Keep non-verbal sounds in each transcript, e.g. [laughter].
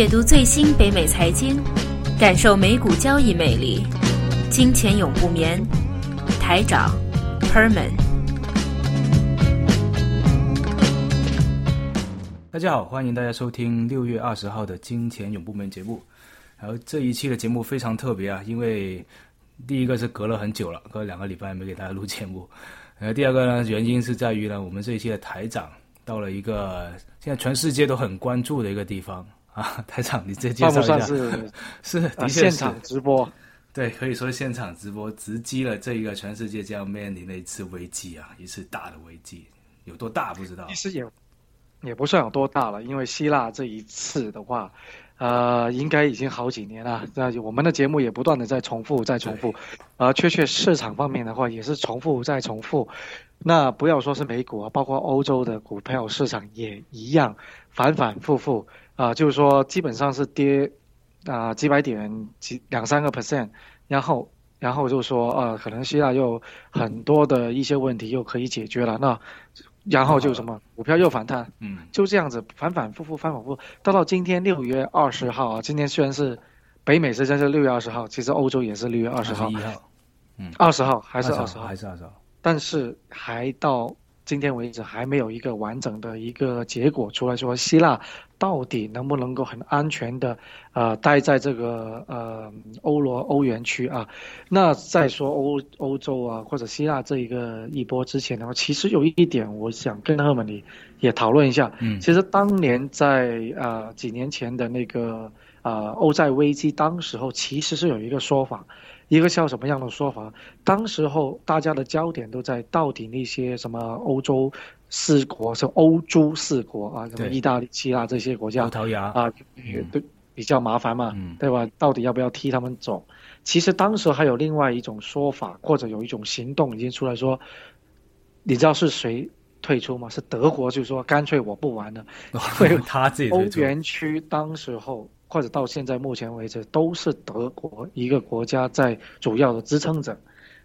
解读最新北美财经，感受美股交易魅力。金钱永不眠，台长 Perman。大家好，欢迎大家收听六月二十号的《金钱永不眠》节目。然后这一期的节目非常特别啊，因为第一个是隔了很久了，隔了两个礼拜没给大家录节目。呃，第二个呢，原因是在于呢，我们这一期的台长到了一个现在全世界都很关注的一个地方。啊，台长，你再介绍一下。是 [laughs] 是，的确现场直播。对，可以说现场直播直击了这一个全世界将面临的一次危机啊，一次大的危机，有多大不知道。其实也也不算有多大了，因为希腊这一次的话，呃，应该已经好几年了。那我们的节目也不断的在重复，在重复。而确确市场方面的话，也是重复再重复。那不要说是美股啊，包括欧洲的股票市场也一样，反反复复。啊，就是说基本上是跌，啊几百点几两三个 percent，然后然后就说呃可能希腊又很多的一些问题又可以解决了，那然后就什么股票又反弹，嗯，就这样子反反复复反反复复，到到今天六月二十号啊，今天虽然是北美时间是六月二十号，其实欧洲也是六月二十号，嗯，二十号还是二十号还是二十号，但是还到。今天为止还没有一个完整的一个结果出来，说希腊到底能不能够很安全的呃待在这个呃欧罗欧元区啊？那再说欧欧洲啊或者希腊这一个一波之前的话，其实有一点我想跟赫们你也讨论一下。嗯，其实当年在呃几年前的那个呃欧债危机，当时候其实是有一个说法。一个叫什么样的说法？当时候大家的焦点都在到底那些什么欧洲四国，是欧洲四国啊，什么意大利、希腊这些国家，葡萄牙啊，都比较麻烦嘛，对吧？到底要不要踢他们走？其实当时还有另外一种说法，或者有一种行动已经出来说，你知道是谁退出吗？是德国，就说干脆我不玩了，[laughs] 因为他自己欧元区当时候。或者到现在目前为止都是德国一个国家在主要的支撑者。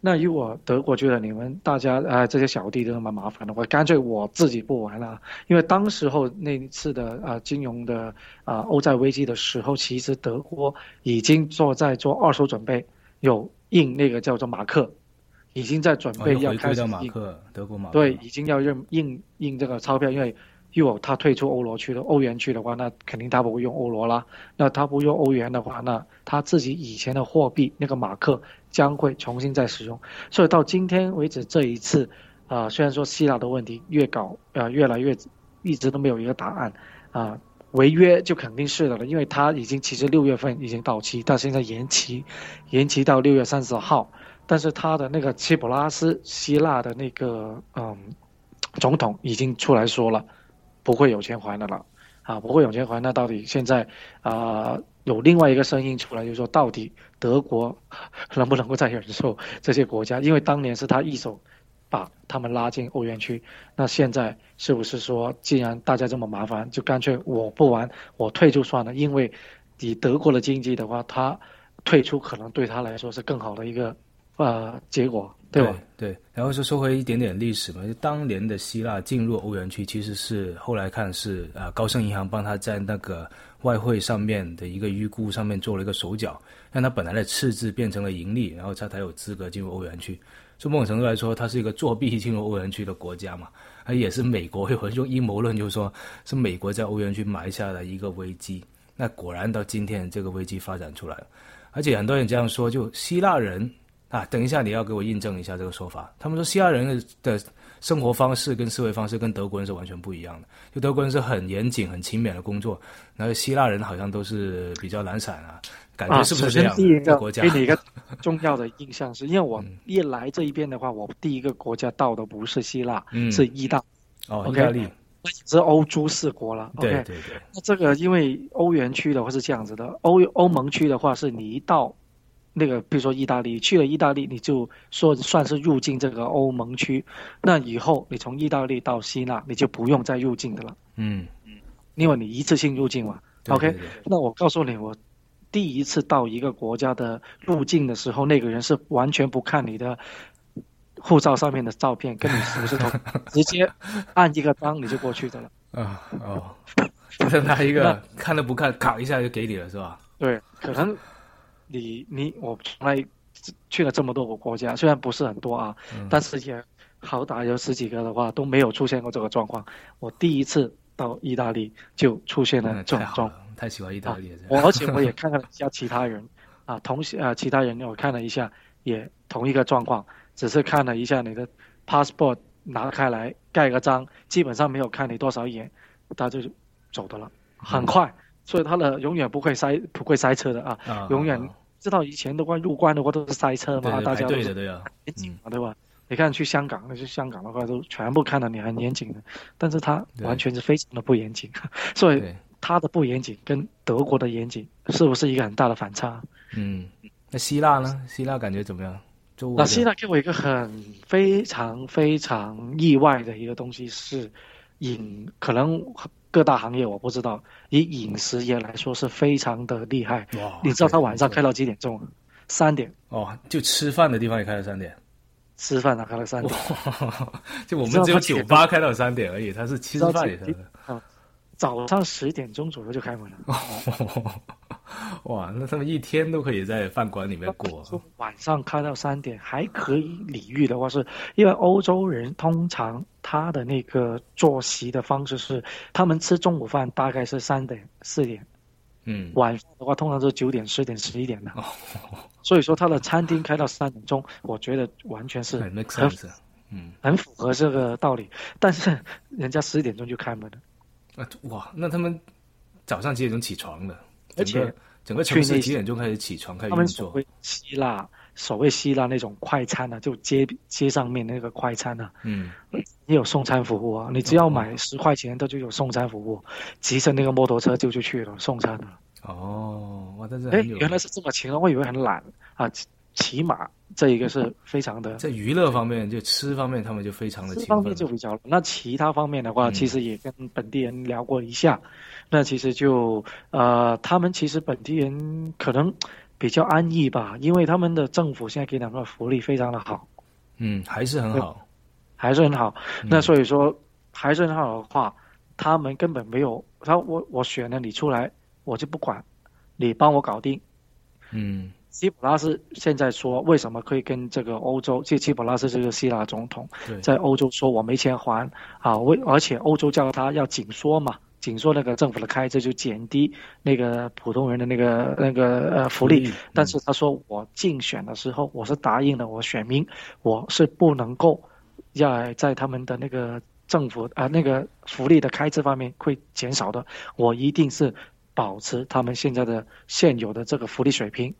那如果德国觉得你们大家啊这些小弟都那么麻烦的我，干脆我自己不玩了。因为当时候那次的啊金融的啊欧债危机的时候，其实德国已经做在做二手准备，有印那个叫做马克，已经在准备要开始印德国马克，对，已经要印印印这个钞票，因为。如果他退出欧罗区的欧元区的话，那肯定他不会用欧罗啦。那他不用欧元的话，那他自己以前的货币那个马克将会重新再使用。所以到今天为止，这一次啊，虽然说希腊的问题越搞啊越来越一直都没有一个答案啊，违约就肯定是的了，因为他已经其实六月份已经到期，但现在延期延期到六月三十号。但是他的那个切普拉斯希腊的那个嗯总统已经出来说了。不会有钱还的了，啊，不会有钱还。那到底现在啊，有另外一个声音出来，就是说，到底德国能不能够再忍受这些国家？因为当年是他一手把他们拉进欧元区，那现在是不是说，既然大家这么麻烦，就干脆我不玩，我退出算了？因为以德国的经济的话，他退出可能对他来说是更好的一个呃结果。对吧对，然后就说回一点点历史嘛，就当年的希腊进入欧元区，其实是后来看是啊，高盛银行帮他在那个外汇上面的一个预估上面做了一个手脚，让他本来的赤字变成了盈利，然后他才有资格进入欧元区。从某种程度来说，它是一个作弊进入欧元区的国家嘛，而也是美国有人用阴谋论，就是说是美国在欧元区埋下了一个危机。那果然到今天这个危机发展出来了，而且很多人这样说，就希腊人。啊，等一下，你要给我印证一下这个说法。他们说希腊人的生活方式跟思维方式跟德国人是完全不一样的。就德国人是很严谨、很勤勉的工作，然后希腊人好像都是比较懒散啊，感觉是不是这样？第一个国家给你一个重要的印象是，因为我一来这一边的话，我第一个国家到的不是希腊，是意大哦，意大利，那是欧洲四国了。对对对。那这个因为欧元区的话是这样子的，欧欧盟区的话是你一到。那个，比如说意大利去了意大利，你就说算是入境这个欧盟区，那以后你从意大利到希腊，你就不用再入境的了。嗯嗯，因为你一次性入境嘛。OK，那我告诉你，我第一次到一个国家的入境的时候，那个人是完全不看你的护照上面的照片，跟你是不是同，[laughs] 直接按一个章你就过去的了。啊哦。[laughs] 剩他一个看都不看，卡一下就给你了，是吧？对，可能你你我从来去了这么多个国家，虽然不是很多啊，但是也好歹有十几个的话都没有出现过这个状况。我第一次到意大利就出现了这种状况，太喜欢意大利了。我而且我也看了一下其他人啊，同啊其他人我看了一下，也同一个状况，只是看了一下你的 passport 拿开来盖个章，基本上没有看你多少眼，他就走的了，很快。所以他的永远不会塞不会塞车的啊，永远知道以前的话入关的话都是塞车嘛，大家对的对啊，严谨嘛对吧？你看去香港，那去香港的话都全部看到你很严谨的，但是他完全是非常的不严谨，[laughs] 所以他的不严谨跟德国的严谨是不是一个很大的反差？嗯，那希腊呢？希腊感觉怎么样？那希腊给我一个很非常非常意外的一个东西是，饮可能。各大行业我不知道，以饮食业来说是非常的厉害。哇！你知道他晚上开到几点钟？三点。哦，就吃饭的地方也开到三点。吃饭他开到三点。[laughs] 就我们只有酒吧开到三点而已，他是吃饭也是。早上十点钟左右就开门了。[laughs] [laughs] 哇，那他们一天都可以在饭馆里面过。晚上开到三点还可以理喻的话，是因为欧洲人通常他的那个作息的方式是，他们吃中午饭大概是三点四点，嗯，晚上的话通常是九点十点十一点的。哦所以说他的餐厅开到三点钟，我觉得完全是很嗯，很符合这个道理。但是人家十点钟就开门了。啊哇，那他们早上几点钟起床的？而且整个城市几点钟开始起床开始运作？希腊所谓希腊那种快餐呢，就街街上面那个快餐呢，嗯，也有送餐服务啊。你只要买十块钱，它就有送餐服务，骑着那个摩托车就就去了送餐了。哦，哇，但是哎，原来是这么勤啊！我以为很懒啊。起码这一个是 [laughs] 非常的，在娱乐方面，就吃方面，他们就非常的。吃方面就比较，那其他方面的话，其实也跟本地人聊过一下，那其实就呃，他们其实本地人可能比较安逸吧，因为他们的政府现在给他们的福利非常的好。嗯，还是很好，还是很好。那所以说，还是很好的话，他们根本没有他我我选了你出来，我就不管，你帮我搞定。嗯。基普拉斯现在说，为什么可以跟这个欧洲？这基普拉斯这个希腊总统，在欧洲说我没钱还啊，为而且欧洲叫他要紧缩嘛，紧缩那个政府的开支，就减低那个普通人的那个那个呃福利。但是他说，我竞选的时候，我是答应了我选民，我是不能够要在他们的那个政府啊那个福利的开支方面会减少的，我一定是保持他们现在的现有的这个福利水平。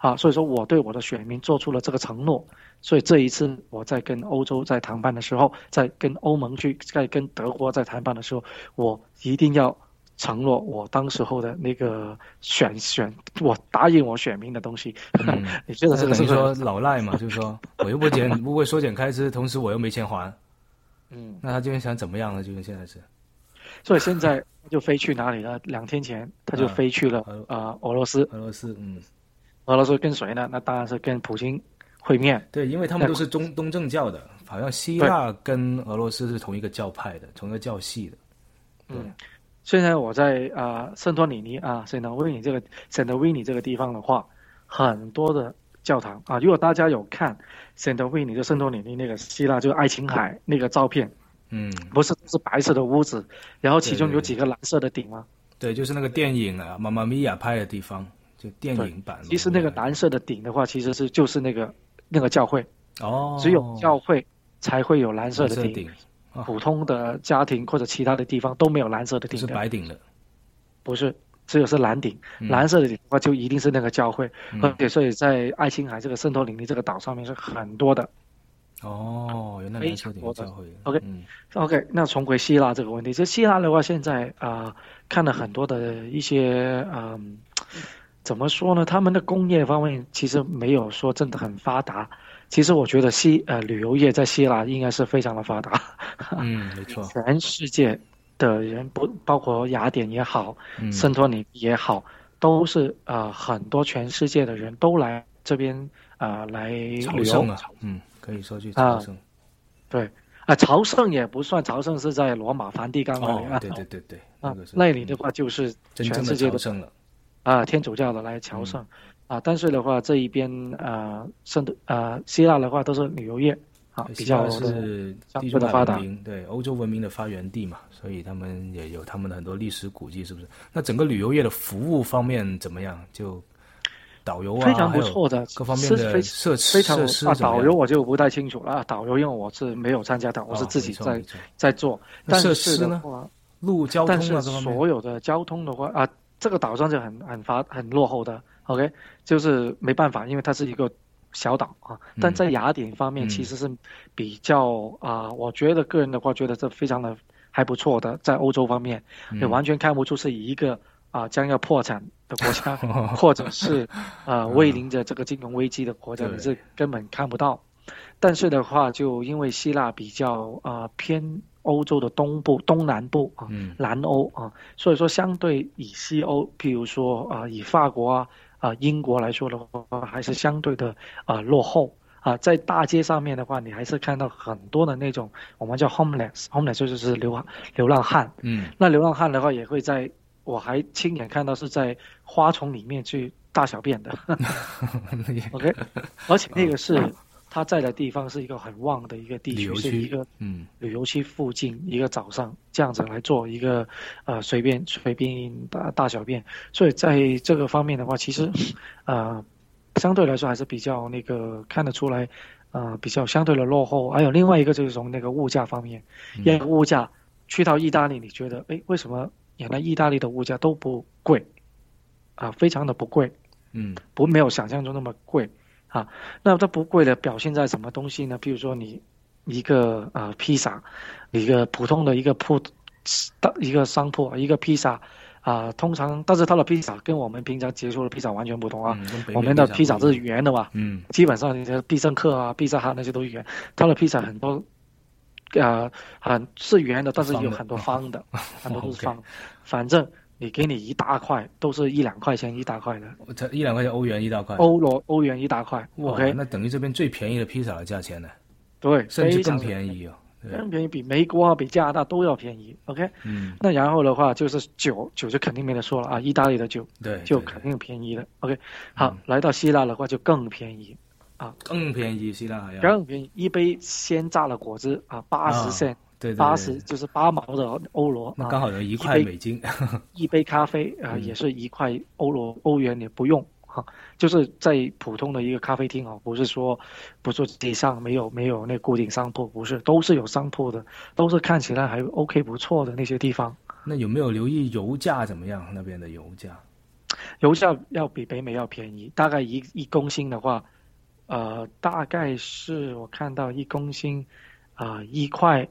啊，所以说我对我的选民做出了这个承诺，所以这一次我在跟欧洲在谈判的时候，在跟欧盟去，在跟德国在谈判的时候，我一定要承诺我当时候的那个选选，我答应我选民的东西。[laughs] 你觉得这个是说老赖嘛？就是说我又不减，[laughs] 不会缩减开支，同时我又没钱还。嗯，那他究竟想怎么样呢？就是现在是，[laughs] 所以现在就飞去哪里了？两天前他就飞去了啊，俄罗斯。俄罗斯，嗯。俄罗斯跟谁呢？那当然是跟普京会面。对，因为他们都是中东正教的，好像希腊跟俄罗斯是同一个教派的，同一个教系的。嗯，现在我在啊圣托里尼啊圣托维尼这个圣托维尼这个地方的话，很多的教堂啊，如果大家有看圣托维尼就圣托里尼那个希腊就爱琴海那个照片，嗯，不是是白色的屋子，然后其中有几个蓝色的顶吗？对，就是那个电影啊《妈妈咪呀》拍的地方。就电影版，其实那个蓝色的顶的话，其实是就是那个那个教会哦，只有教会才会有蓝色的顶，普通的家庭或者其他的地方都没有蓝色的顶，是白顶的，不是，只有是蓝顶，蓝色的顶的话就一定是那个教会，而且所以在爱琴海这个圣托里尼这个岛上面是很多的，哦，原来蓝色顶教会，OK，OK，那重回希腊这个问题，这希腊的话现在啊看了很多的一些嗯。怎么说呢？他们的工业方面其实没有说真的很发达。其实我觉得希呃旅游业在希腊应该是非常的发达。嗯，没 [laughs] 错。全世界的人不包括雅典也好，圣托里也好，都是呃很多全世界的人都来这边啊来旅游。啊，嗯，可以说去朝圣。对，啊，朝圣也不算，朝圣是在罗马梵蒂冈那里啊。对对对对，[laughs] 啊，那里的话就是全世界的圣了啊，天主教的来朝圣啊。但是的话，这一边啊，圣的啊，希腊的话都是旅游业啊，比较是地中海文明，对欧洲文明的发源地嘛，所以他们也有他们的很多历史古迹，是不是？那整个旅游业的服务方面怎么样？就导游啊，非常不错的，各方面的设非常啊，导游我就不太清楚了啊。导游因为我是没有参加的，我是自己在在做。设施呢？路交通啊，所有的交通的话啊，这个岛上就很很发很落后的。OK，就是没办法，因为它是一个小岛啊。但在雅典方面，其实是比较啊，我觉得个人的话，觉得这非常的还不错的，在欧洲方面，也完全看不出是一个。啊，将要破产的国家，[laughs] 或者是啊，面临着这个金融危机的国家，你是根本看不到。但是的话，就因为希腊比较啊偏欧洲的东部、东南部啊，南欧啊，所以说相对以西欧，譬如说啊，以法国啊、啊英国来说的话，还是相对的啊落后啊。在大街上面的话，你还是看到很多的那种我们叫 homeless，homeless 就是流流浪汉。嗯，那流浪汉的话，也会在。我还亲眼看到是在花丛里面去大小便的，[laughs] [laughs] OK，而且那个是他在的地方是一个很旺的一个地区，是一个嗯。旅游区附近一个早上这样子来做一个呃随便随便大大小便，所以在这个方面的话，其实 [laughs] 呃相对来说还是比较那个看得出来呃比较相对的落后。还有另外一个就是从那个物价方面，因为物价去到意大利，你觉得哎为什么？原来意大利的物价都不贵，啊，非常的不贵，嗯，不没有想象中那么贵，啊，那它不贵的表现在什么东西呢？比如说你一个呃披萨，一个普通的一个铺，的一个商铺一个披萨，啊，通常但是它的披萨跟我们平常接触的披萨完全不同啊，我们的披萨是圆的嘛，嗯，基本上你的必胜客啊、必胜哈那些都是圆，它的披萨很多。啊，很是圆的，但是有很多方的，[laughs] 很多都是方。反正你给你一大块，都是一两块钱一大块的。才一两块钱欧元一大块。欧罗欧元一大块。OK，那等于这边最便宜的披萨的价钱呢？对，甚至更便宜哦。更便宜，比美国啊，比加拿大都要便宜。OK，嗯。那然后的话就是酒，酒就肯定没得说了啊，意大利的酒，对，就肯定便宜的。OK，好，来到希腊的话就更便宜。啊，更便宜，希腊还要更便宜，一杯鲜榨的果汁啊，八十线，对，八十就是八毛的欧罗，那刚好有一块美金。一杯咖啡 [laughs] 啊，也是一块欧罗欧元，也不用哈，就是在普通的一个咖啡厅哦，不是说，不是街上没有没有那固定商铺，不是，都是有商铺的，都是看起来还 OK 不错的那些地方。那有没有留意油价怎么样？那边的油价？油价要比北美要便宜，大概一一公斤的话。呃，大概是我看到一公斤，啊，一块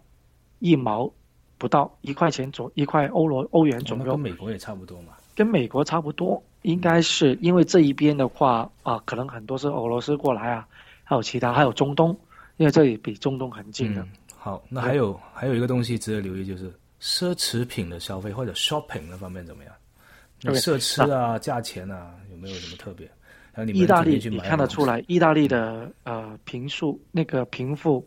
一毛不到一块钱左一块欧罗欧元左右，跟美国也差不多嘛。跟美国差不多，应该是因为这一边的话啊，可能很多是俄罗斯过来啊，还有其他，还有中东，因为这里比中东很近的。好，那还有还有一个东西值得留意，就是奢侈品的消费或者 shopping 那方面怎么样？奢侈啊，价钱啊，有没有什么特别？意大利，你看得出来，意大利的呃贫富那个贫富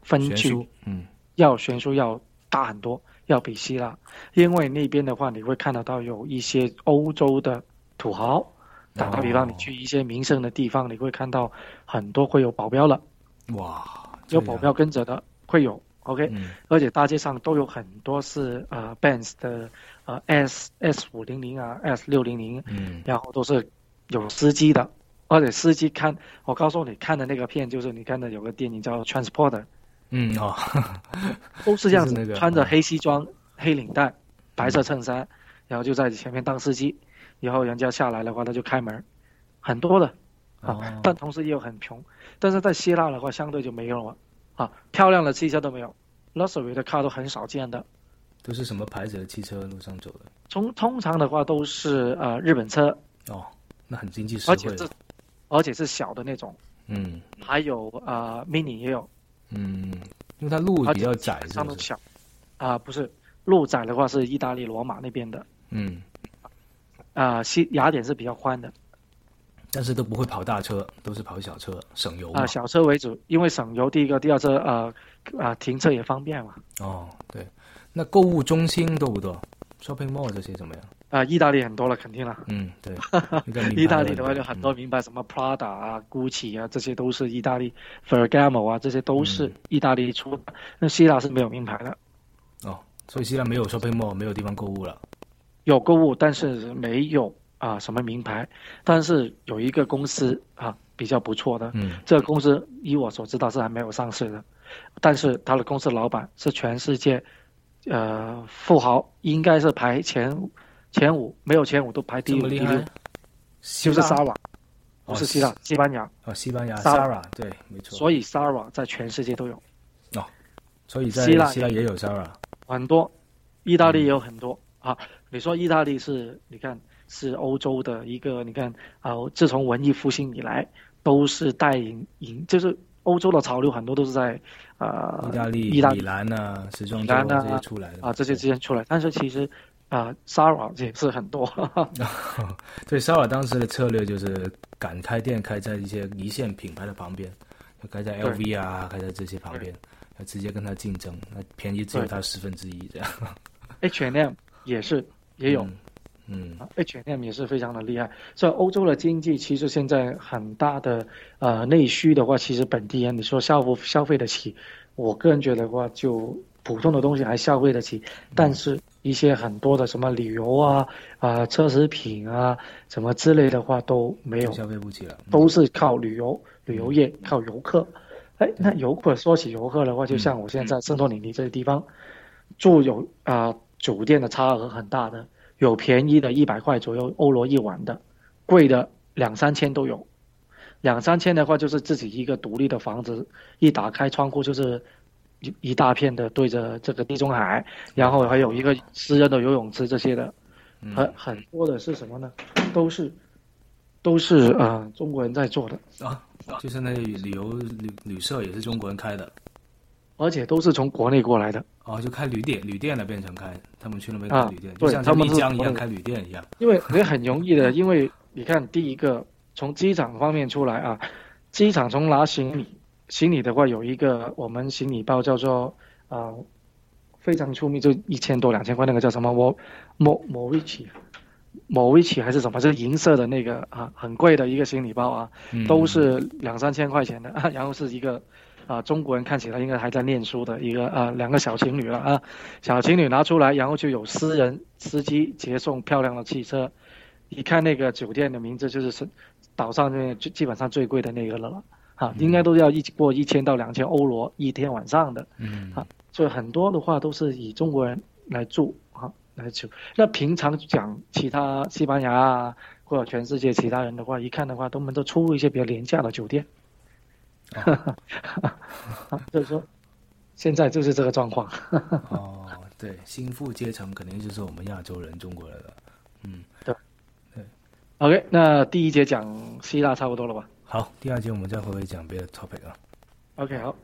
分区，嗯，要悬殊要大很多，要比希腊，因为那边的话，你会看得到有一些欧洲的土豪，打个比方，你去一些名胜的地方，你会看到很多会有保镖了，哇，有保镖跟着的会有，OK，而且大街上都有很多是呃 Benz 的呃 S S 五零零啊 S 六零零，嗯，然后都是。有司机的，而且司机看，我告诉你看的那个片，就是你看的有个电影叫《Transporter》，嗯哦，[laughs] 都是这样子，那个穿着黑西装、黑领带、白色衬衫，然后就在前面当司机，以后人家下来的话，他就开门，很多的啊，但同时也有很穷，但是在希腊的话，相对就没有了啊，漂亮的汽车都没有，luxury 的 car 都很少见的，都是什么牌子的汽车路上走的？从通常的话都是呃日本车。哦。那很经济实惠，而且是，而且是小的那种，嗯，还有啊，mini 也有，嗯，因为它路比较窄，上面小，啊，不是路窄的话是意大利罗马那边的，嗯，啊西雅典是比较宽的，但是都不会跑大车，都是跑小车，省油啊，小车为主，因为省油。第一个，第二车，呃，啊，停车也方便嘛。哦，对。那购物中心多不多？shopping mall 这些怎么样？啊，意大利很多了，肯定了。嗯，对。[laughs] 意大利的话就很多名牌，什么 Prada 啊、Gucci 啊，这些都是意大利；Ferragamo 啊，这些都是意大利出的。那希腊是没有名牌的。哦，所以希腊没有 shopping mall，没有地方购物了。有购物，但是没有啊什么名牌。但是有一个公司啊比较不错的，嗯，这个公司依我所知道是还没有上市的，但是他的公司老板是全世界呃富豪，应该是排前。前五没有前五都排第五、第六，就是 Sara，不是希腊，西班牙。哦，西班牙 Sara，对，没错。所以 Sara 在全世界都有。哦，所以在希腊也有 Sara，很多，意大利也有很多啊。你说意大利是，你看是欧洲的一个，你看啊，自从文艺复兴以来，都是带引引，就是欧洲的潮流很多都是在啊，意大利、意大利米兰啊、时装周这些出来的啊，这些之间出来，但是其实。啊，Sara 也是很多。[laughs] 对，Sara 当时的策略就是敢开店开在一些一线品牌的旁边，开在 LV 啊，开在这些旁边，要直接跟他竞争，那便宜只有他十分之一这样。H&M 也是也有，嗯，H&M 也是非常的厉害。所以欧洲的经济其实现在很大的呃内需的话，其实本地人你说消不消费得起？我个人觉得的话，就普通的东西还消费得起，但是。一些很多的什么旅游啊啊奢侈品啊什么之类的话都没有消费不起了，都是靠旅游旅游业靠游客。哎，那游客说起游客的话，就像我现在在圣托里尼这个地方住有啊酒店的差额很大的，有便宜的一百块左右欧罗一晚的，贵的两三千都有。两三千的话就是自己一个独立的房子，一打开窗户就是。一一大片的对着这个地中海，然后还有一个私人的游泳池这些的，很很多的是什么呢？都是都是啊中国人在做的啊，就是那旅旅游旅旅社也是中国人开的，而且都是从国内过来的哦，就开旅店旅店了变成开，他们去那边开旅店，就像丽江一样开旅店一样。因为也很容易的，因为你看第一个从机场方面出来啊，机场从拿行李。行李的话，有一个我们行李包叫做啊，非常出名，就一千多两千块那个叫什么？我某某维奇，某维奇还是什么？就是银色的那个啊，很贵的一个行李包啊，都是两三千块钱的。[laughs] 然后是一个啊，中国人看起来应该还在念书的一个啊，两个小情侣了啊，小情侣拿出来，然后就有私人司机接送漂亮的汽车。一看那个酒店的名字，就是是岛上面最基本上最贵的那个了。啊，应该都要一过一千到两千欧罗一天晚上的，嗯，啊，所以很多的话都是以中国人来住啊来住。那平常讲其他西班牙啊，或者全世界其他人的话，一看的话，他们都出入一些比较廉价的酒店。哈哈哈就是说，现在就是这个状况。哦，对，新富阶层肯定就是我们亚洲人、中国人了。嗯，对，对。OK，那第一节讲希腊差不多了吧？好，第二节我们再回回讲别的 topic 啊。OK，好。